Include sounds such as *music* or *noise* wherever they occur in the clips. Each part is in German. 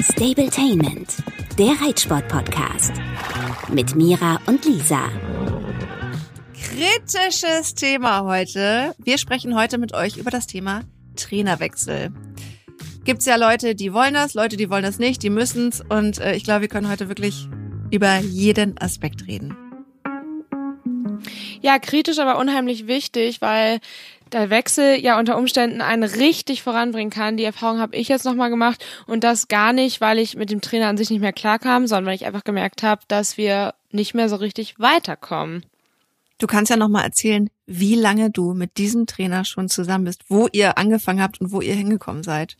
Stabletainment, der Reitsport-Podcast. Mit Mira und Lisa. Kritisches Thema heute. Wir sprechen heute mit euch über das Thema Trainerwechsel. Gibt's ja Leute, die wollen das, Leute, die wollen das nicht, die müssen's. Und äh, ich glaube, wir können heute wirklich über jeden Aspekt reden. Ja, kritisch, aber unheimlich wichtig, weil der Wechsel ja unter Umständen einen richtig voranbringen kann. Die Erfahrung habe ich jetzt nochmal gemacht und das gar nicht, weil ich mit dem Trainer an sich nicht mehr klarkam, sondern weil ich einfach gemerkt habe, dass wir nicht mehr so richtig weiterkommen. Du kannst ja nochmal erzählen, wie lange du mit diesem Trainer schon zusammen bist, wo ihr angefangen habt und wo ihr hingekommen seid.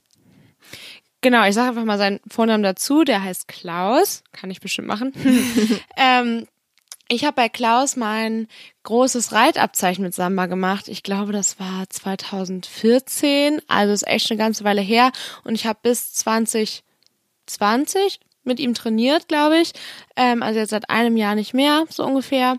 Genau, ich sage einfach mal seinen Vornamen dazu. Der heißt Klaus. Kann ich bestimmt machen. *laughs* ähm, ich habe bei Klaus mein großes Reitabzeichen mit Samba gemacht. Ich glaube, das war 2014, also ist echt eine ganze Weile her. Und ich habe bis 2020 mit ihm trainiert, glaube ich. Ähm, also jetzt seit einem Jahr nicht mehr, so ungefähr.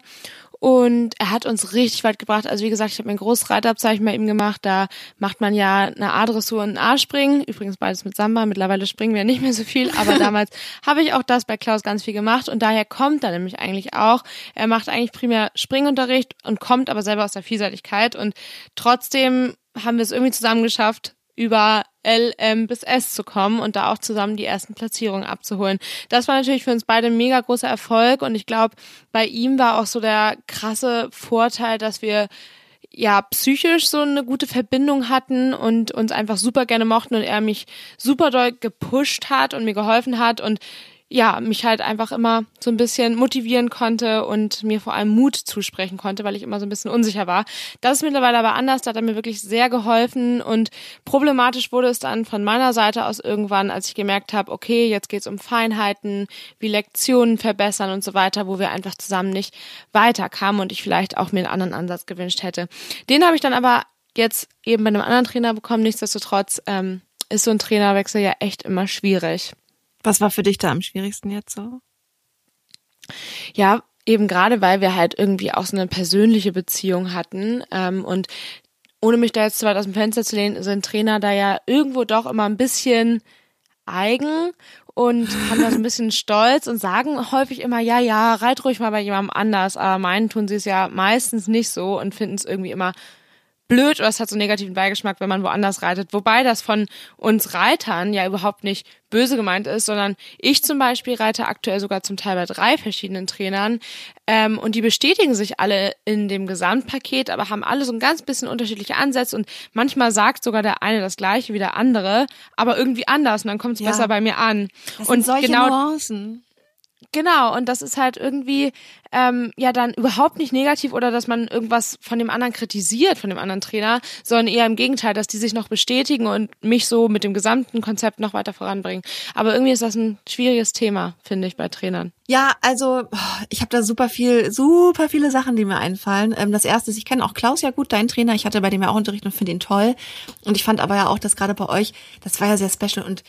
Und er hat uns richtig weit gebracht. Also wie gesagt, ich habe mein großes Reitabzeichen bei ihm gemacht. Da macht man ja eine A-Dressur und ein A-Springen. Übrigens beides mit Samba. Mittlerweile springen wir nicht mehr so viel. Aber *laughs* damals habe ich auch das bei Klaus ganz viel gemacht. Und daher kommt er nämlich eigentlich auch. Er macht eigentlich primär Springunterricht und kommt aber selber aus der Vielseitigkeit. Und trotzdem haben wir es irgendwie zusammen geschafft, über L, M bis S zu kommen und da auch zusammen die ersten Platzierungen abzuholen. Das war natürlich für uns beide ein mega großer Erfolg und ich glaube, bei ihm war auch so der krasse Vorteil, dass wir ja psychisch so eine gute Verbindung hatten und uns einfach super gerne mochten und er mich super doll gepusht hat und mir geholfen hat und ja, mich halt einfach immer so ein bisschen motivieren konnte und mir vor allem Mut zusprechen konnte, weil ich immer so ein bisschen unsicher war. Das ist mittlerweile aber anders, da hat er mir wirklich sehr geholfen und problematisch wurde es dann von meiner Seite aus irgendwann, als ich gemerkt habe, okay, jetzt geht's um Feinheiten, wie Lektionen verbessern und so weiter, wo wir einfach zusammen nicht weiterkamen und ich vielleicht auch mir einen anderen Ansatz gewünscht hätte. Den habe ich dann aber jetzt eben bei einem anderen Trainer bekommen. Nichtsdestotrotz ähm, ist so ein Trainerwechsel ja echt immer schwierig. Was war für dich da am schwierigsten jetzt so? Ja, eben gerade, weil wir halt irgendwie auch so eine persönliche Beziehung hatten ähm, und ohne mich da jetzt zu weit aus dem Fenster zu lehnen, sind Trainer da ja irgendwo doch immer ein bisschen eigen und *laughs* haben da so ein bisschen stolz und sagen häufig immer, ja, ja, reit ruhig mal bei jemandem anders, aber meinen tun sie es ja meistens nicht so und finden es irgendwie immer blöd oder es hat so einen negativen Beigeschmack, wenn man woanders reitet. Wobei das von uns Reitern ja überhaupt nicht böse gemeint ist, sondern ich zum Beispiel reite aktuell sogar zum Teil bei drei verschiedenen Trainern ähm, und die bestätigen sich alle in dem Gesamtpaket, aber haben alle so ein ganz bisschen unterschiedliche Ansätze und manchmal sagt sogar der eine das gleiche wie der andere, aber irgendwie anders und dann kommt es ja. besser bei mir an. Das und solche genau Nuancen. Genau, und das ist halt irgendwie ähm, ja dann überhaupt nicht negativ oder dass man irgendwas von dem anderen kritisiert, von dem anderen Trainer, sondern eher im Gegenteil, dass die sich noch bestätigen und mich so mit dem gesamten Konzept noch weiter voranbringen. Aber irgendwie ist das ein schwieriges Thema, finde ich, bei Trainern. Ja, also ich habe da super viel, super viele Sachen, die mir einfallen. Ähm, das erste ist, ich kenne auch Klaus ja gut, dein Trainer. Ich hatte bei dem ja auch Unterricht und finde ihn toll. Und ich fand aber ja auch, dass gerade bei euch, das war ja sehr special und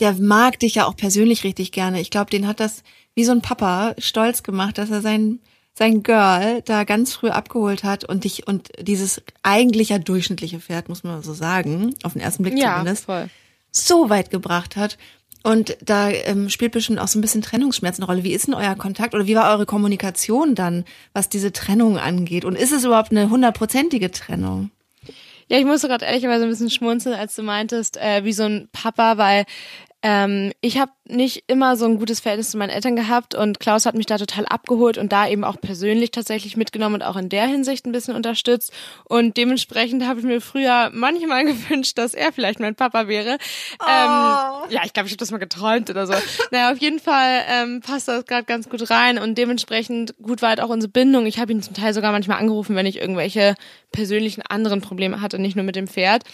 der mag dich ja auch persönlich richtig gerne. Ich glaube, den hat das wie so ein Papa stolz gemacht, dass er sein sein Girl da ganz früh abgeholt hat und dich und dieses eigentlich ja durchschnittliche Pferd, muss man so sagen, auf den ersten Blick ja, zumindest, voll. so weit gebracht hat. Und da ähm, spielt bestimmt auch so ein bisschen Trennungsschmerz eine Rolle. Wie ist denn euer Kontakt oder wie war eure Kommunikation dann, was diese Trennung angeht? Und ist es überhaupt eine hundertprozentige Trennung? Ja, ich musste gerade ehrlicherweise ein bisschen schmunzeln, als du meintest, äh, wie so ein Papa, weil ähm, ich habe nicht immer so ein gutes Verhältnis zu meinen Eltern gehabt und Klaus hat mich da total abgeholt und da eben auch persönlich tatsächlich mitgenommen und auch in der Hinsicht ein bisschen unterstützt. Und dementsprechend habe ich mir früher manchmal *laughs* gewünscht, dass er vielleicht mein Papa wäre. Oh. Ähm, ja, ich glaube, ich habe das mal geträumt oder so. *laughs* naja, auf jeden Fall ähm, passt das gerade ganz gut rein und dementsprechend gut war halt auch unsere Bindung. Ich habe ihn zum Teil sogar manchmal angerufen, wenn ich irgendwelche persönlichen anderen Probleme hatte, nicht nur mit dem Pferd.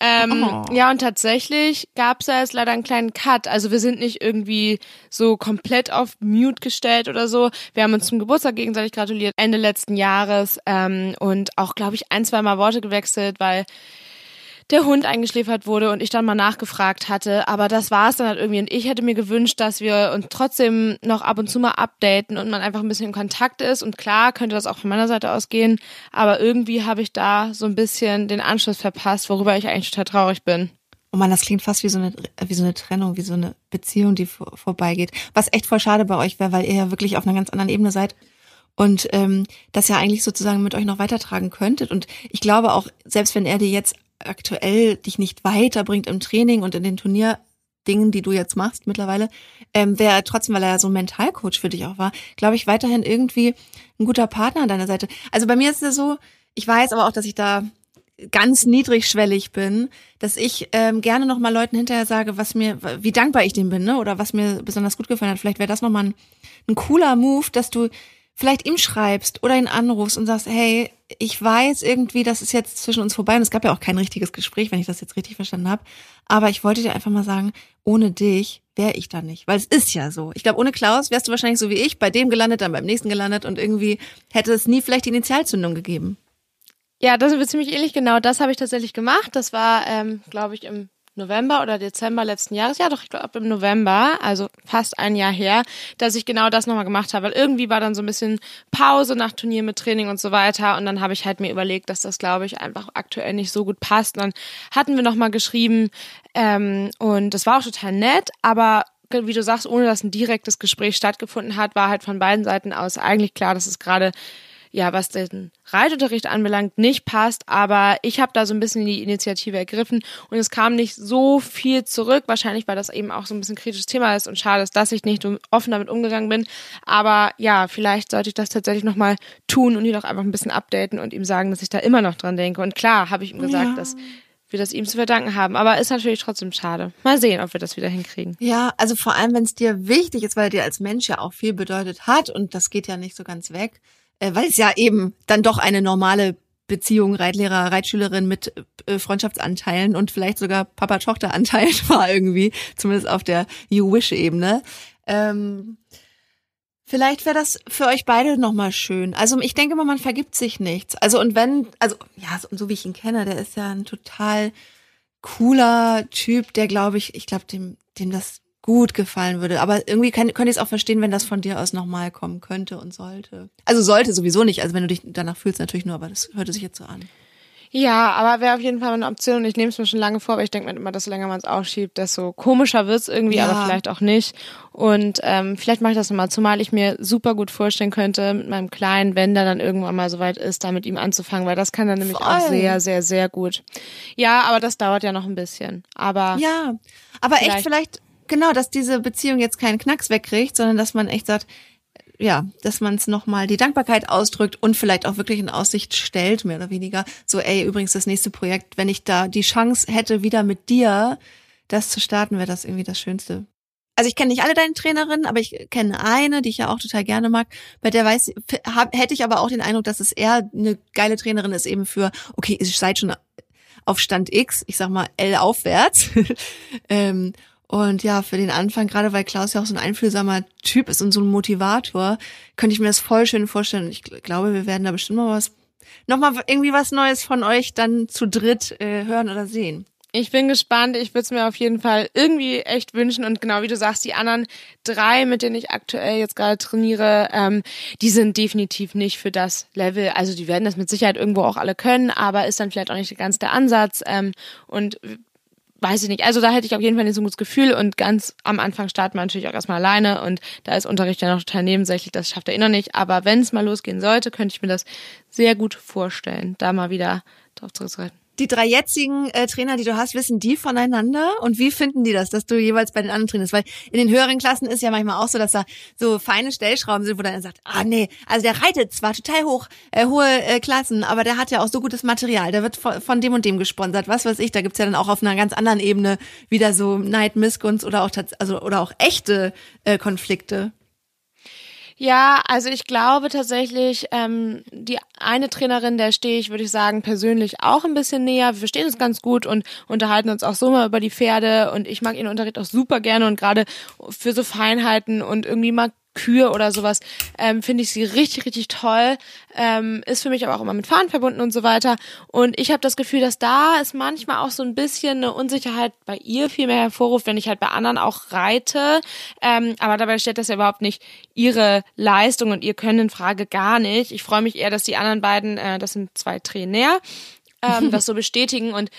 Ähm, oh. Ja, und tatsächlich gab es da jetzt leider einen kleinen Cut. Also wir sind nicht irgendwie so komplett auf Mute gestellt oder so. Wir haben uns zum Geburtstag gegenseitig gratuliert, Ende letzten Jahres ähm, und auch, glaube ich, ein, zwei Mal Worte gewechselt, weil der Hund eingeschläfert wurde und ich dann mal nachgefragt hatte. Aber das war es dann halt irgendwie. Und ich hätte mir gewünscht, dass wir uns trotzdem noch ab und zu mal updaten und man einfach ein bisschen in Kontakt ist. Und klar könnte das auch von meiner Seite aus gehen. Aber irgendwie habe ich da so ein bisschen den Anschluss verpasst, worüber ich eigentlich total traurig bin. Oh man, das klingt fast wie so eine, wie so eine Trennung, wie so eine Beziehung, die vor, vorbeigeht. Was echt voll schade bei euch wäre, weil ihr ja wirklich auf einer ganz anderen Ebene seid und ähm, das ja eigentlich sozusagen mit euch noch weitertragen könntet. Und ich glaube auch, selbst wenn er dir jetzt aktuell dich nicht weiterbringt im Training und in den Turnierdingen, die du jetzt machst mittlerweile, ähm, wäre trotzdem, weil er ja so ein Mentalcoach für dich auch war, glaube ich, weiterhin irgendwie ein guter Partner an deiner Seite. Also bei mir ist es so, ich weiß aber auch, dass ich da ganz niedrigschwellig bin, dass ich ähm, gerne noch mal Leuten hinterher sage, was mir, wie dankbar ich dem bin, ne? Oder was mir besonders gut gefallen hat. Vielleicht wäre das noch mal ein, ein cooler Move, dass du vielleicht ihm schreibst oder ihn anrufst und sagst, hey, ich weiß irgendwie, das ist jetzt zwischen uns vorbei und es gab ja auch kein richtiges Gespräch, wenn ich das jetzt richtig verstanden habe. Aber ich wollte dir einfach mal sagen, ohne dich wäre ich da nicht, weil es ist ja so. Ich glaube, ohne Klaus wärst du wahrscheinlich so wie ich, bei dem gelandet, dann beim nächsten gelandet und irgendwie hätte es nie vielleicht die Initialzündung gegeben. Ja, das ist ziemlich ähnlich. Genau, das habe ich tatsächlich gemacht. Das war, ähm, glaube ich, im November oder Dezember letzten Jahres, ja doch, ich glaube im November, also fast ein Jahr her, dass ich genau das nochmal gemacht habe, weil irgendwie war dann so ein bisschen Pause nach Turnier mit Training und so weiter. Und dann habe ich halt mir überlegt, dass das, glaube ich, einfach aktuell nicht so gut passt. Und dann hatten wir nochmal geschrieben ähm, und das war auch total nett, aber wie du sagst, ohne dass ein direktes Gespräch stattgefunden hat, war halt von beiden Seiten aus eigentlich klar, dass es gerade ja, was den Reitunterricht anbelangt, nicht passt. Aber ich habe da so ein bisschen die Initiative ergriffen und es kam nicht so viel zurück. Wahrscheinlich, weil das eben auch so ein bisschen kritisches Thema ist und schade ist, dass ich nicht offen damit umgegangen bin. Aber ja, vielleicht sollte ich das tatsächlich nochmal tun und ihn auch einfach ein bisschen updaten und ihm sagen, dass ich da immer noch dran denke. Und klar, habe ich ihm gesagt, ja. dass wir das ihm zu verdanken haben. Aber ist natürlich trotzdem schade. Mal sehen, ob wir das wieder hinkriegen. Ja, also vor allem, wenn es dir wichtig ist, weil er dir als Mensch ja auch viel bedeutet hat und das geht ja nicht so ganz weg, äh, weil es ja eben dann doch eine normale Beziehung Reitlehrer, Reitschülerin mit äh, Freundschaftsanteilen und vielleicht sogar Papa-Tochter-Anteilen *laughs* war irgendwie, zumindest auf der You-Wish-Ebene. Ähm, vielleicht wäre das für euch beide nochmal schön. Also ich denke mal, man vergibt sich nichts. Also und wenn, also ja, so, so wie ich ihn kenne, der ist ja ein total cooler Typ, der glaube ich, ich glaube, dem, dem das gut gefallen würde. Aber irgendwie kann, könnte ich es auch verstehen, wenn das von dir aus nochmal kommen könnte und sollte. Also sollte sowieso nicht. Also wenn du dich danach fühlst, natürlich nur, aber das hörte sich jetzt so an. Ja, aber wäre auf jeden Fall eine Option und ich nehme es mir schon lange vor, aber ich denke mir immer, desto länger man es aufschiebt, desto komischer wird's irgendwie, ja. aber vielleicht auch nicht. Und ähm, vielleicht mache ich das nochmal, zumal ich mir super gut vorstellen könnte, mit meinem Kleinen, wenn der dann irgendwann mal soweit ist, da mit ihm anzufangen, weil das kann dann nämlich Voll. auch sehr, sehr, sehr gut. Ja, aber das dauert ja noch ein bisschen. Aber ja, aber vielleicht echt vielleicht genau, dass diese Beziehung jetzt keinen Knacks wegkriegt, sondern dass man echt sagt, ja, dass man es nochmal die Dankbarkeit ausdrückt und vielleicht auch wirklich in Aussicht stellt, mehr oder weniger. So, ey, übrigens das nächste Projekt, wenn ich da die Chance hätte, wieder mit dir das zu starten, wäre das irgendwie das Schönste. Also ich kenne nicht alle deine Trainerinnen, aber ich kenne eine, die ich ja auch total gerne mag. Bei der weiß, hab, hätte ich aber auch den Eindruck, dass es eher eine geile Trainerin ist, eben für, okay, ihr seid schon auf Stand X, ich sag mal L aufwärts. *laughs* ähm, und ja, für den Anfang, gerade weil Klaus ja auch so ein einfühlsamer Typ ist und so ein Motivator, könnte ich mir das voll schön vorstellen. Ich glaube, wir werden da bestimmt mal was, nochmal irgendwie was Neues von euch dann zu dritt äh, hören oder sehen. Ich bin gespannt. Ich würde es mir auf jeden Fall irgendwie echt wünschen. Und genau wie du sagst, die anderen drei, mit denen ich aktuell jetzt gerade trainiere, ähm, die sind definitiv nicht für das Level. Also die werden das mit Sicherheit irgendwo auch alle können, aber ist dann vielleicht auch nicht ganz der Ansatz. Ähm, und weiß ich nicht. Also da hätte ich auf jeden Fall nicht so ein gutes Gefühl und ganz am Anfang starten wir natürlich auch erstmal alleine und da ist Unterricht ja noch total nebensächlich, das schafft er eh noch nicht. Aber wenn es mal losgehen sollte, könnte ich mir das sehr gut vorstellen, da mal wieder drauf zurückzureiten die drei jetzigen äh, Trainer, die du hast, wissen die voneinander und wie finden die das, dass du jeweils bei den anderen trainierst? Weil in den höheren Klassen ist ja manchmal auch so, dass da so feine Stellschrauben sind, wo dann sagt, ah nee, also der reitet zwar total hoch, äh, hohe äh, Klassen, aber der hat ja auch so gutes Material, der wird von, von dem und dem gesponsert, was weiß ich, da gibt's ja dann auch auf einer ganz anderen Ebene wieder so Neid, Missgunst oder auch also oder auch echte äh, Konflikte. Ja, also ich glaube tatsächlich, ähm, die eine Trainerin, der stehe ich, würde ich sagen, persönlich auch ein bisschen näher. Wir verstehen uns ganz gut und unterhalten uns auch so mal über die Pferde und ich mag ihren Unterricht auch super gerne und gerade für so Feinheiten und irgendwie mal Kür oder sowas, ähm, finde ich sie richtig, richtig toll. Ähm, ist für mich aber auch immer mit Fahren verbunden und so weiter. Und ich habe das Gefühl, dass da ist manchmal auch so ein bisschen eine Unsicherheit bei ihr viel mehr hervorruft, wenn ich halt bei anderen auch reite. Ähm, aber dabei stellt das ja überhaupt nicht ihre Leistung und ihr Können in Frage gar nicht. Ich freue mich eher, dass die anderen beiden, äh, das sind zwei Trainer, ähm, *laughs* das so bestätigen und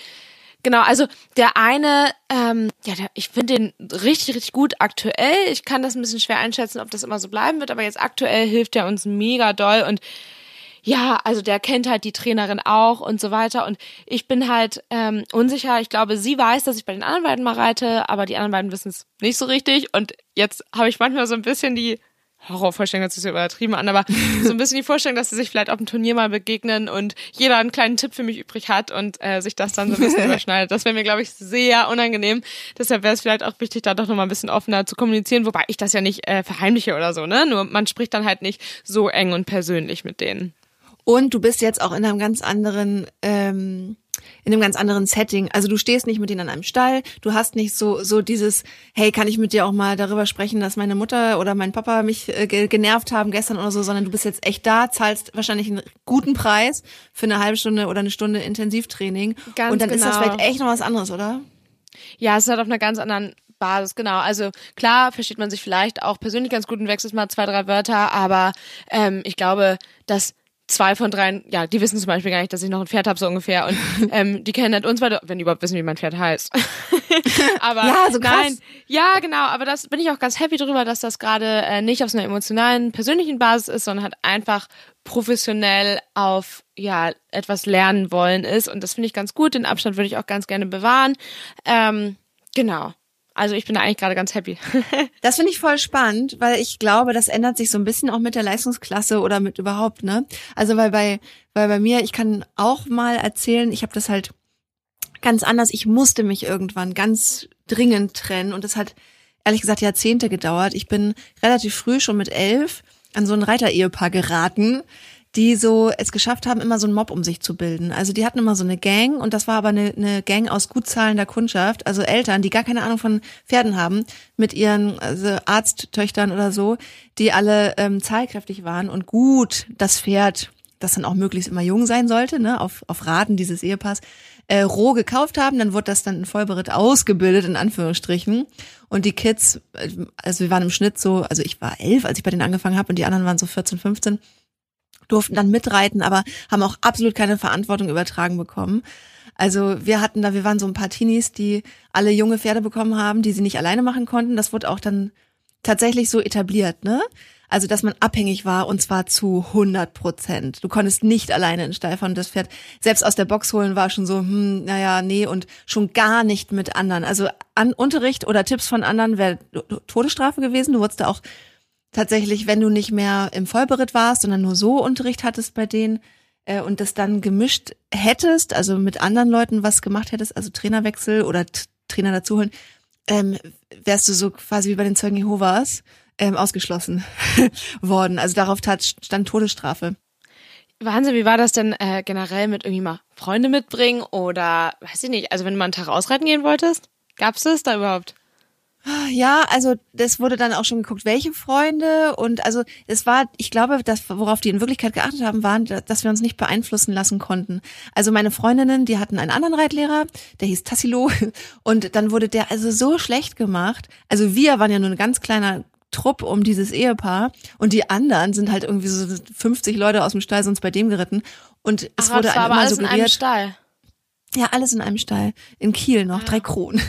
Genau, also der eine, ähm, ja, der, ich finde den richtig, richtig gut aktuell. Ich kann das ein bisschen schwer einschätzen, ob das immer so bleiben wird, aber jetzt aktuell hilft er uns mega doll und ja, also der kennt halt die Trainerin auch und so weiter. Und ich bin halt ähm, unsicher. Ich glaube, sie weiß, dass ich bei den anderen beiden mal reite, aber die anderen beiden wissen es nicht so richtig. Und jetzt habe ich manchmal so ein bisschen die Horrorvorstellung hört sich so übertrieben an, aber *laughs* so ein bisschen die Vorstellung, dass sie sich vielleicht auf dem Turnier mal begegnen und jeder einen kleinen Tipp für mich übrig hat und äh, sich das dann so ein bisschen *laughs* überschneidet. Das wäre mir, glaube ich, sehr unangenehm. Deshalb wäre es vielleicht auch wichtig, da doch nochmal ein bisschen offener zu kommunizieren, wobei ich das ja nicht äh, verheimliche oder so, ne? Nur man spricht dann halt nicht so eng und persönlich mit denen. Und du bist jetzt auch in einem ganz anderen, ähm, in einem ganz anderen Setting. Also du stehst nicht mit denen an einem Stall, du hast nicht so so dieses, hey, kann ich mit dir auch mal darüber sprechen, dass meine Mutter oder mein Papa mich äh, genervt haben gestern oder so, sondern du bist jetzt echt da, zahlst wahrscheinlich einen guten Preis für eine halbe Stunde oder eine Stunde Intensivtraining. Ganz Und dann genau. ist das vielleicht echt noch was anderes, oder? Ja, es ist halt auf einer ganz anderen Basis, genau. Also klar versteht man sich vielleicht auch persönlich ganz gut und wechselt mal zwei, drei Wörter, aber ähm, ich glaube, dass zwei von dreien, ja, die wissen zum Beispiel gar nicht, dass ich noch ein Pferd habe, so ungefähr. Und *laughs* ähm, die kennen halt uns beide, wenn die überhaupt wissen, wie mein Pferd heißt. *laughs* aber Ja, so krass. nein, ja, genau, aber das bin ich auch ganz happy drüber, dass das gerade äh, nicht auf so einer emotionalen, persönlichen Basis ist, sondern halt einfach professionell auf ja etwas lernen wollen ist. Und das finde ich ganz gut. Den Abstand würde ich auch ganz gerne bewahren. Ähm, genau. Also ich bin da eigentlich gerade ganz happy. *laughs* Das finde ich voll spannend, weil ich glaube, das ändert sich so ein bisschen auch mit der Leistungsklasse oder mit überhaupt, ne? Also weil bei, weil bei mir, ich kann auch mal erzählen, ich habe das halt ganz anders. Ich musste mich irgendwann ganz dringend trennen und es hat ehrlich gesagt Jahrzehnte gedauert. Ich bin relativ früh schon mit elf an so ein Reiterehepaar geraten, die so es geschafft haben, immer so einen Mob um sich zu bilden. Also die hatten immer so eine Gang und das war aber eine, eine Gang aus gut zahlender Kundschaft, also Eltern, die gar keine Ahnung von Pferden haben, mit ihren also Arzttöchtern oder so, die alle ähm, zahlkräftig waren und gut das Pferd, das dann auch möglichst immer jung sein sollte, ne, auf, auf Raten dieses Ehepaars, äh, roh gekauft haben, dann wurde das dann in Vollberitt ausgebildet, in Anführungsstrichen. Und die Kids, äh, also wir waren im Schnitt so, also ich war elf, als ich bei denen angefangen habe und die anderen waren so 14, 15 durften dann mitreiten, aber haben auch absolut keine Verantwortung übertragen bekommen. Also wir hatten da, wir waren so ein paar Teenies, die alle junge Pferde bekommen haben, die sie nicht alleine machen konnten. Das wurde auch dann tatsächlich so etabliert, ne? Also, dass man abhängig war und zwar zu 100 Prozent. Du konntest nicht alleine in den Stall fahren das Pferd selbst aus der Box holen war schon so, hm, naja, nee und schon gar nicht mit anderen. Also an Unterricht oder Tipps von anderen wäre Todesstrafe gewesen. Du wurdest da auch tatsächlich, wenn du nicht mehr im Vollberitt warst, sondern nur so Unterricht hattest bei denen äh, und das dann gemischt hättest, also mit anderen Leuten was gemacht hättest, also Trainerwechsel oder T Trainer dazuholen, ähm, wärst du so quasi wie bei den Zeugen Jehovas ähm, ausgeschlossen *laughs* worden. Also darauf tat, stand Todesstrafe. Wahnsinn, wie war das denn äh, generell mit irgendwie mal Freunde mitbringen oder weiß ich nicht, also wenn du mal einen Tag ausreiten gehen wolltest? Gab's das da überhaupt? Ja, also das wurde dann auch schon geguckt, welche Freunde und also es war, ich glaube, das, worauf die in Wirklichkeit geachtet haben, waren, dass wir uns nicht beeinflussen lassen konnten. Also meine Freundinnen, die hatten einen anderen Reitlehrer, der hieß Tassilo *laughs* und dann wurde der also so schlecht gemacht. Also wir waren ja nur ein ganz kleiner Trupp um dieses Ehepaar und die anderen sind halt irgendwie so 50 Leute aus dem Stall sonst bei dem geritten und es Ach, wurde das war aber alles in einem Stall. Ja, alles in einem Stall. In Kiel noch, drei Kronen.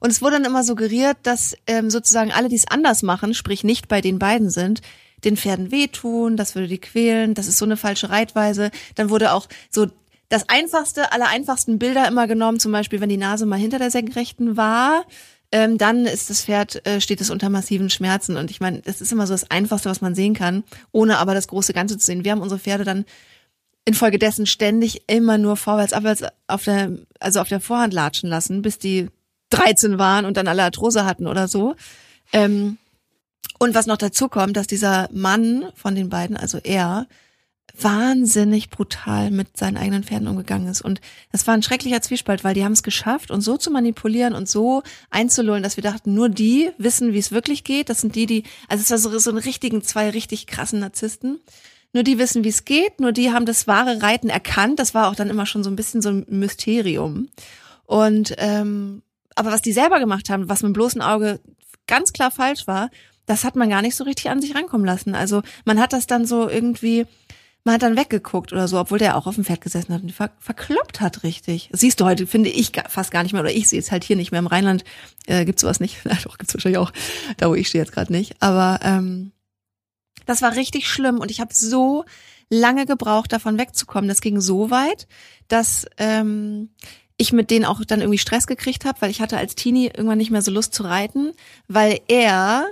Und es wurde dann immer suggeriert, dass ähm, sozusagen alle, die es anders machen, sprich nicht bei den beiden sind, den Pferden wehtun, das würde die quälen, das ist so eine falsche Reitweise. Dann wurde auch so das einfachste, aller einfachsten Bilder immer genommen, zum Beispiel, wenn die Nase mal hinter der Senkrechten war, ähm, dann ist das Pferd, äh, steht es unter massiven Schmerzen. Und ich meine, das ist immer so das Einfachste, was man sehen kann, ohne aber das große Ganze zu sehen. Wir haben unsere Pferde dann infolgedessen ständig immer nur vorwärts, abwärts auf der, also auf der Vorhand latschen lassen, bis die 13 waren und dann alle Arthrose hatten oder so. Ähm, und was noch dazu kommt, dass dieser Mann von den beiden, also er, wahnsinnig brutal mit seinen eigenen Pferden umgegangen ist. Und das war ein schrecklicher Zwiespalt, weil die haben es geschafft, uns so zu manipulieren und so einzulullen, dass wir dachten, nur die wissen, wie es wirklich geht. Das sind die, die, also es war so, so ein richtigen, zwei richtig krassen Narzissten. Nur die wissen, wie es geht, nur die haben das wahre Reiten erkannt. Das war auch dann immer schon so ein bisschen so ein Mysterium. Und ähm, aber was die selber gemacht haben, was mit dem bloßen Auge ganz klar falsch war, das hat man gar nicht so richtig an sich rankommen lassen. Also man hat das dann so irgendwie, man hat dann weggeguckt oder so, obwohl der auch auf dem Pferd gesessen hat und ver verkloppt hat richtig. Das siehst du heute, finde ich, fast gar nicht mehr, oder ich sehe es halt hier nicht mehr. Im Rheinland äh, gibt's sowas nicht. Na, *laughs* doch, gibt's wahrscheinlich auch, da wo ich stehe jetzt gerade nicht. Aber ähm, das war richtig schlimm und ich habe so lange gebraucht, davon wegzukommen. Das ging so weit, dass ähm, ich mit denen auch dann irgendwie Stress gekriegt habe, weil ich hatte als Teenie irgendwann nicht mehr so Lust zu reiten, weil er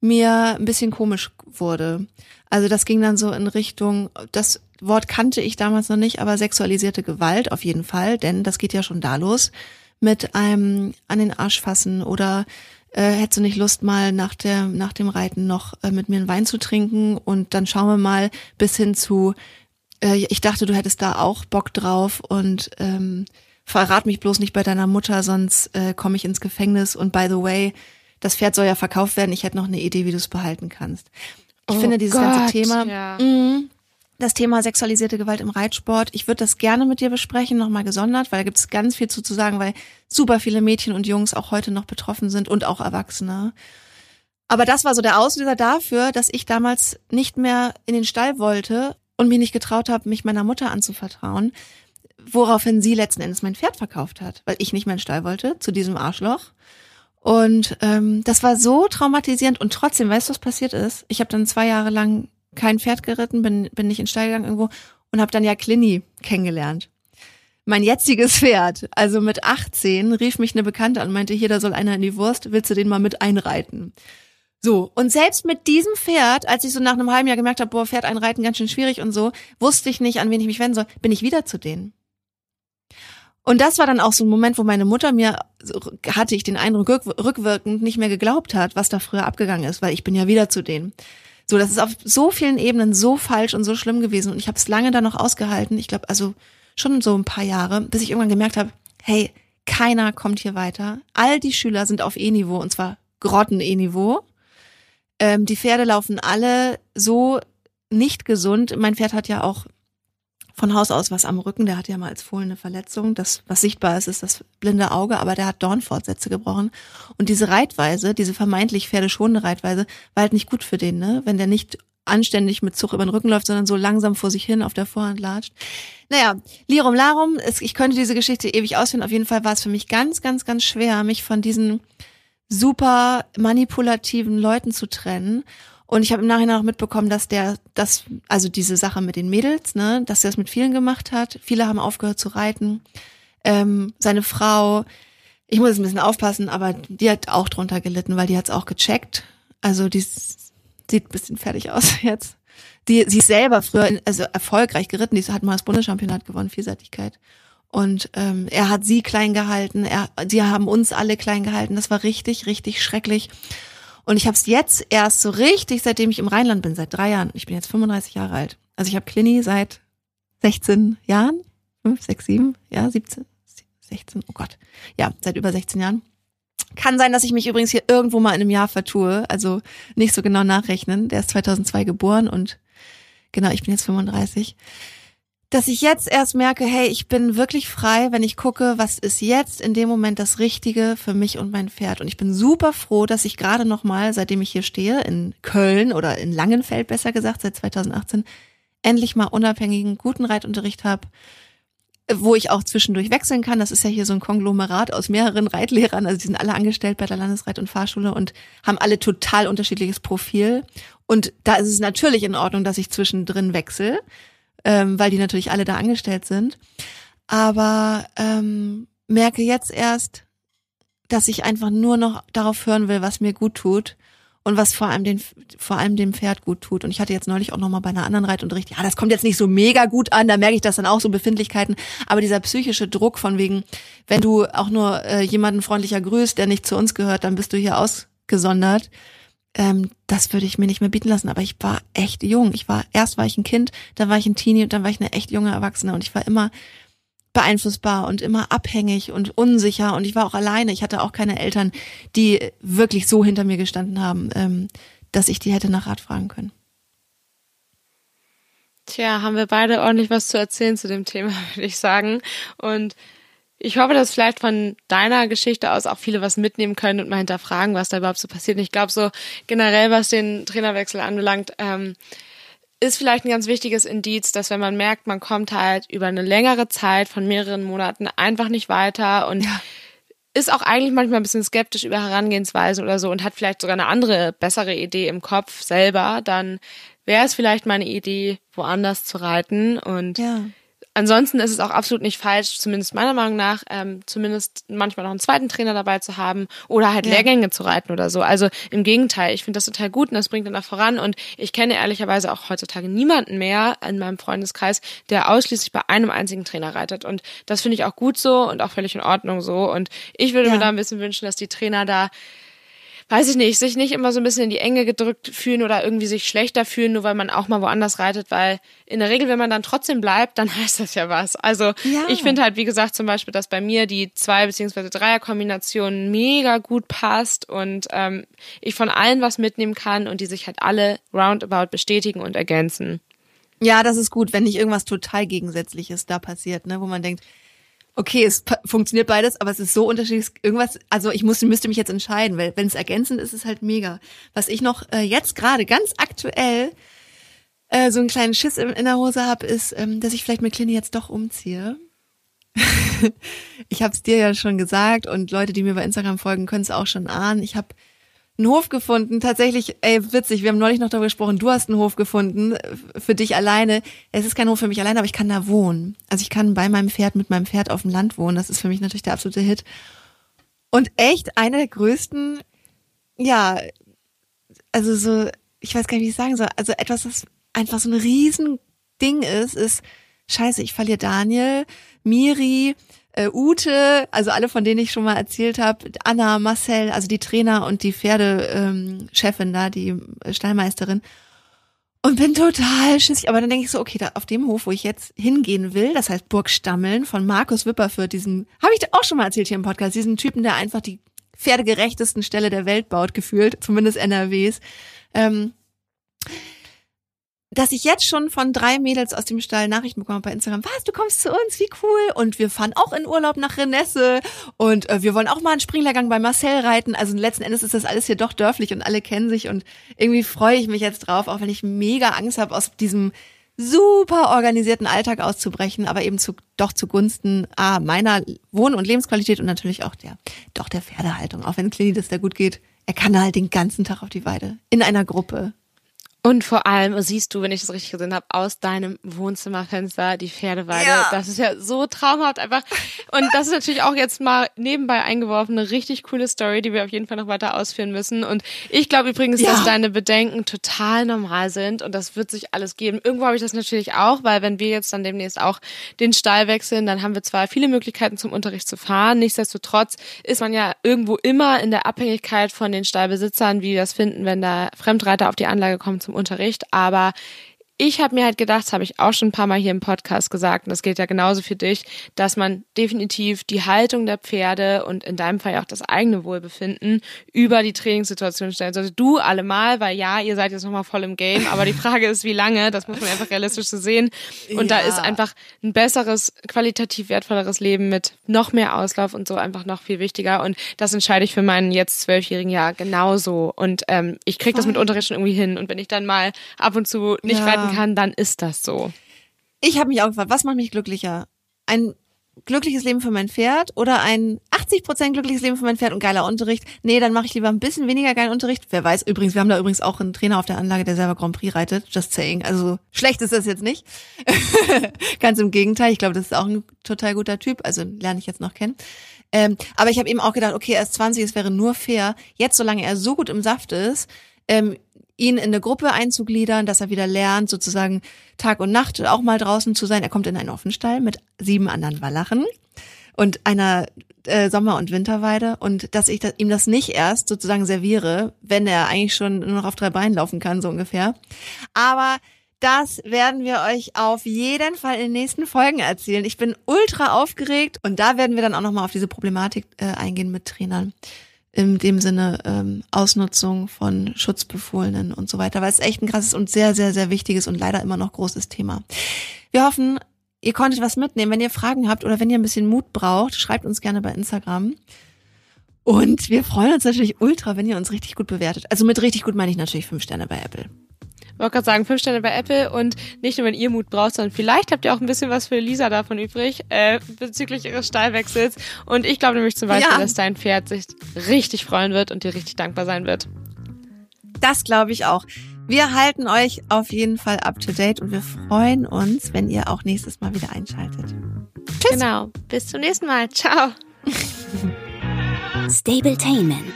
mir ein bisschen komisch wurde. Also das ging dann so in Richtung, das Wort kannte ich damals noch nicht, aber sexualisierte Gewalt auf jeden Fall, denn das geht ja schon da los mit einem an den Arsch fassen oder äh, hättest du nicht Lust mal nach der nach dem Reiten noch äh, mit mir einen Wein zu trinken? Und dann schauen wir mal bis hin zu äh, ich dachte du hättest da auch Bock drauf und ähm, verrat mich bloß nicht bei deiner Mutter sonst äh, komme ich ins Gefängnis. Und by the way das Pferd soll ja verkauft werden. Ich hätte noch eine Idee wie du es behalten kannst. Ich oh finde dieses Gott, ganze Thema, ja. mh, das Thema sexualisierte Gewalt im Reitsport, ich würde das gerne mit dir besprechen, nochmal gesondert, weil da gibt es ganz viel zu, zu sagen, weil super viele Mädchen und Jungs auch heute noch betroffen sind und auch Erwachsene. Aber das war so der Auslöser dafür, dass ich damals nicht mehr in den Stall wollte und mich nicht getraut habe, mich meiner Mutter anzuvertrauen, woraufhin sie letzten Endes mein Pferd verkauft hat, weil ich nicht mehr in den Stall wollte, zu diesem Arschloch. Und ähm, das war so traumatisierend und trotzdem, weißt du, was passiert ist? Ich habe dann zwei Jahre lang kein Pferd geritten, bin, bin nicht in Stall gegangen irgendwo und habe dann ja Clini kennengelernt. Mein jetziges Pferd, also mit 18, rief mich eine Bekannte an und meinte, hier, da soll einer in die Wurst, willst du den mal mit einreiten? So, und selbst mit diesem Pferd, als ich so nach einem halben Jahr gemerkt habe, boah, Pferd einreiten ganz schön schwierig und so, wusste ich nicht, an wen ich mich wenden soll, bin ich wieder zu denen. Und das war dann auch so ein Moment, wo meine Mutter mir, hatte ich den Eindruck, rückwirkend nicht mehr geglaubt hat, was da früher abgegangen ist, weil ich bin ja wieder zu denen. So, das ist auf so vielen Ebenen so falsch und so schlimm gewesen. Und ich habe es lange dann noch ausgehalten. Ich glaube, also schon so ein paar Jahre, bis ich irgendwann gemerkt habe, hey, keiner kommt hier weiter. All die Schüler sind auf E-Niveau und zwar Grotten-E-Niveau. Ähm, die Pferde laufen alle so nicht gesund. Mein Pferd hat ja auch von Haus aus was am Rücken. Der hat ja mal als Fohlen eine Verletzung. Das, was sichtbar ist, ist das blinde Auge, aber der hat Dornfortsätze gebrochen. Und diese Reitweise, diese vermeintlich pferdeschonende Reitweise, war halt nicht gut für den, ne? Wenn der nicht anständig mit Zug über den Rücken läuft, sondern so langsam vor sich hin auf der Vorhand latscht. Naja, Lirum Larum, es, ich könnte diese Geschichte ewig ausführen. Auf jeden Fall war es für mich ganz, ganz, ganz schwer, mich von diesen super manipulativen Leuten zu trennen und ich habe im Nachhinein auch mitbekommen, dass der das, also diese Sache mit den Mädels, ne, dass er es mit vielen gemacht hat. Viele haben aufgehört zu reiten. Ähm, seine Frau, ich muss jetzt ein bisschen aufpassen, aber die hat auch drunter gelitten, weil die hat es auch gecheckt. Also die sieht ein bisschen fertig aus *laughs* jetzt. Die, sie ist selber früher also erfolgreich geritten, die hat mal das Bundeschampionat gewonnen, Vielseitigkeit. Und ähm, er hat sie klein gehalten, er, sie haben uns alle klein gehalten. Das war richtig, richtig schrecklich. Und ich habe es jetzt erst so richtig, seitdem ich im Rheinland bin, seit drei Jahren. Ich bin jetzt 35 Jahre alt. Also ich habe Clini seit 16 Jahren, 5, 6, 7, ja, 17, 16, oh Gott. Ja, seit über 16 Jahren. Kann sein, dass ich mich übrigens hier irgendwo mal in einem Jahr vertue, also nicht so genau nachrechnen. Der ist 2002 geboren und genau, ich bin jetzt 35 dass ich jetzt erst merke, hey, ich bin wirklich frei, wenn ich gucke, was ist jetzt in dem Moment das Richtige für mich und mein Pferd. Und ich bin super froh, dass ich gerade noch mal, seitdem ich hier stehe, in Köln oder in Langenfeld besser gesagt, seit 2018, endlich mal unabhängigen, guten Reitunterricht habe, wo ich auch zwischendurch wechseln kann. Das ist ja hier so ein Konglomerat aus mehreren Reitlehrern. Also die sind alle angestellt bei der Landesreit- und Fahrschule und haben alle total unterschiedliches Profil. Und da ist es natürlich in Ordnung, dass ich zwischendrin wechsle ähm, weil die natürlich alle da angestellt sind. Aber ähm, merke jetzt erst, dass ich einfach nur noch darauf hören will, was mir gut tut und was vor allem den vor allem dem Pferd gut tut. Und ich hatte jetzt neulich auch noch mal bei einer anderen Reitunterricht, ja, das kommt jetzt nicht so mega gut an, da merke ich das dann auch so Befindlichkeiten, aber dieser psychische Druck von wegen, wenn du auch nur äh, jemanden freundlicher grüßt, der nicht zu uns gehört, dann bist du hier ausgesondert ähm, das würde ich mir nicht mehr bieten lassen. Aber ich war echt jung. Ich war, erst war ich ein Kind, dann war ich ein Teenie und dann war ich eine echt junge Erwachsene und ich war immer beeinflussbar und immer abhängig und unsicher und ich war auch alleine. Ich hatte auch keine Eltern, die wirklich so hinter mir gestanden haben, ähm, dass ich die hätte nach Rat fragen können. Tja, haben wir beide ordentlich was zu erzählen zu dem Thema, *laughs* würde ich sagen. Und ich hoffe, dass vielleicht von deiner Geschichte aus auch viele was mitnehmen können und mal hinterfragen, was da überhaupt so passiert. Und ich glaube so generell, was den Trainerwechsel anbelangt, ähm, ist vielleicht ein ganz wichtiges Indiz, dass wenn man merkt, man kommt halt über eine längere Zeit von mehreren Monaten einfach nicht weiter und ja. ist auch eigentlich manchmal ein bisschen skeptisch über Herangehensweisen oder so und hat vielleicht sogar eine andere, bessere Idee im Kopf selber, dann wäre es vielleicht mal eine Idee, woanders zu reiten und ja ansonsten ist es auch absolut nicht falsch, zumindest meiner Meinung nach, ähm, zumindest manchmal noch einen zweiten Trainer dabei zu haben oder halt ja. Lehrgänge zu reiten oder so. Also im Gegenteil, ich finde das total gut und das bringt dann auch voran. Und ich kenne ehrlicherweise auch heutzutage niemanden mehr in meinem Freundeskreis, der ausschließlich bei einem einzigen Trainer reitet. Und das finde ich auch gut so und auch völlig in Ordnung so. Und ich würde ja. mir da ein bisschen wünschen, dass die Trainer da weiß ich nicht, sich nicht immer so ein bisschen in die Enge gedrückt fühlen oder irgendwie sich schlechter fühlen, nur weil man auch mal woanders reitet, weil in der Regel, wenn man dann trotzdem bleibt, dann *laughs* heißt das ja was. Also ja. ich finde halt, wie gesagt, zum Beispiel, dass bei mir die zwei beziehungsweise Dreier-Kombination mega gut passt und ähm, ich von allen was mitnehmen kann und die sich halt alle roundabout bestätigen und ergänzen. Ja, das ist gut, wenn nicht irgendwas total Gegensätzliches da passiert, ne, wo man denkt, okay, es funktioniert beides, aber es ist so unterschiedlich. Irgendwas, also ich musste, müsste mich jetzt entscheiden, weil wenn es ergänzend ist, ist es halt mega. Was ich noch äh, jetzt gerade ganz aktuell äh, so einen kleinen Schiss in, in der Hose habe, ist, ähm, dass ich vielleicht mit Clini jetzt doch umziehe. *laughs* ich habe es dir ja schon gesagt und Leute, die mir bei Instagram folgen, können es auch schon ahnen. Ich habe einen Hof gefunden. Tatsächlich, ey, witzig, wir haben neulich noch darüber gesprochen, du hast einen Hof gefunden äh, für dich alleine. Es ist kein Hof für mich alleine, aber ich kann da wohnen. Also ich kann bei meinem Pferd mit meinem Pferd auf dem Land wohnen. Das ist für mich natürlich der absolute Hit. Und echt einer der größten, ja, also so, ich weiß gar nicht, wie ich sagen soll. Also etwas, was einfach so ein Riesending ist, ist, scheiße, ich verliere Daniel, Miri, äh, Ute, also alle, von denen ich schon mal erzählt habe, Anna, Marcel, also die Trainer und die Pferdechefin ähm, da, die Stallmeisterin. Und bin total schissig. Aber dann denke ich so, okay, da auf dem Hof, wo ich jetzt hingehen will, das heißt Burg Stammeln von Markus Wipperfürth, diesen, habe ich auch schon mal erzählt hier im Podcast, diesen Typen, der einfach die pferdegerechtesten Ställe der Welt baut, gefühlt, zumindest NRWs. Ähm, dass ich jetzt schon von drei Mädels aus dem Stall Nachrichten bekomme bei Instagram, was, du kommst zu uns, wie cool. Und wir fahren auch in Urlaub nach Renesse und äh, wir wollen auch mal einen Springlehrgang bei Marcel reiten. Also letzten Endes ist das alles hier doch dörflich und alle kennen sich und irgendwie freue ich mich jetzt drauf, auch wenn ich mega Angst habe, aus diesem super organisierten Alltag auszubrechen, aber eben zu, doch zugunsten ah, meiner Wohn- und Lebensqualität und natürlich auch der, doch der Pferdehaltung. Auch wenn Clini das da gut geht, er kann halt den ganzen Tag auf die Weide. In einer Gruppe. Und vor allem siehst du, wenn ich das richtig gesehen habe, aus deinem Wohnzimmerfenster die Pferdeweide. Ja. Das ist ja so traumhaft einfach. Und das ist natürlich auch jetzt mal nebenbei eingeworfen eine richtig coole Story, die wir auf jeden Fall noch weiter ausführen müssen. Und ich glaube übrigens, ja. dass deine Bedenken total normal sind und das wird sich alles geben. Irgendwo habe ich das natürlich auch, weil wenn wir jetzt dann demnächst auch den Stall wechseln, dann haben wir zwar viele Möglichkeiten zum Unterricht zu fahren. Nichtsdestotrotz ist man ja irgendwo immer in der Abhängigkeit von den Stallbesitzern, wie wir das finden, wenn da Fremdreiter auf die Anlage kommen zum Unterricht, aber ich habe mir halt gedacht, das habe ich auch schon ein paar Mal hier im Podcast gesagt, und das gilt ja genauso für dich, dass man definitiv die Haltung der Pferde und in deinem Fall ja auch das eigene Wohlbefinden über die Trainingssituation stellen sollte. Du allemal, weil ja, ihr seid jetzt nochmal voll im Game, aber die Frage ist, wie lange, das muss man einfach realistisch so sehen. Und ja. da ist einfach ein besseres, qualitativ wertvolleres Leben mit noch mehr Auslauf und so einfach noch viel wichtiger. Und das entscheide ich für meinen jetzt zwölfjährigen Jahr genauso. Und ähm, ich krieg das mit Unterricht schon irgendwie hin. Und wenn ich dann mal ab und zu nicht ja. reiten kann, dann ist das so. Ich habe mich auch gefragt, was macht mich glücklicher? Ein glückliches Leben für mein Pferd oder ein 80% glückliches Leben für mein Pferd und geiler Unterricht? Nee, dann mache ich lieber ein bisschen weniger geilen Unterricht. Wer weiß, übrigens, wir haben da übrigens auch einen Trainer auf der Anlage, der selber Grand Prix reitet. Just saying. Also schlecht ist das jetzt nicht. *laughs* Ganz im Gegenteil. Ich glaube, das ist auch ein total guter Typ. Also lerne ich jetzt noch kennen. Ähm, aber ich habe eben auch gedacht, okay, er ist 20, es wäre nur fair, jetzt solange er so gut im Saft ist, ähm, ihn in eine Gruppe einzugliedern, dass er wieder lernt, sozusagen Tag und Nacht auch mal draußen zu sein. Er kommt in einen Offenstall mit sieben anderen Wallachen und einer äh, Sommer- und Winterweide und dass ich das, ihm das nicht erst sozusagen serviere, wenn er eigentlich schon nur noch auf drei Beinen laufen kann, so ungefähr. Aber das werden wir euch auf jeden Fall in den nächsten Folgen erzählen. Ich bin ultra aufgeregt und da werden wir dann auch nochmal auf diese Problematik äh, eingehen mit Trainern in dem Sinne ähm, Ausnutzung von Schutzbefohlenen und so weiter, weil es echt ein krasses und sehr, sehr, sehr wichtiges und leider immer noch großes Thema. Wir hoffen, ihr konntet was mitnehmen. Wenn ihr Fragen habt oder wenn ihr ein bisschen Mut braucht, schreibt uns gerne bei Instagram. Und wir freuen uns natürlich ultra, wenn ihr uns richtig gut bewertet. Also mit richtig gut meine ich natürlich fünf Sterne bei Apple. Wollte gerade sagen, fünf Sterne bei Apple und nicht nur, wenn ihr Mut braucht, sondern vielleicht habt ihr auch ein bisschen was für Lisa davon übrig, äh, bezüglich ihres Stallwechsels. Und ich glaube nämlich zum Beispiel, ja. dass dein Pferd sich richtig freuen wird und dir richtig dankbar sein wird. Das glaube ich auch. Wir halten euch auf jeden Fall up to date und wir freuen uns, wenn ihr auch nächstes Mal wieder einschaltet. Tschüss. Genau. Bis zum nächsten Mal. Ciao. *laughs* Stabletainment,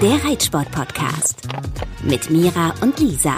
der Reitsport-Podcast mit Mira und Lisa.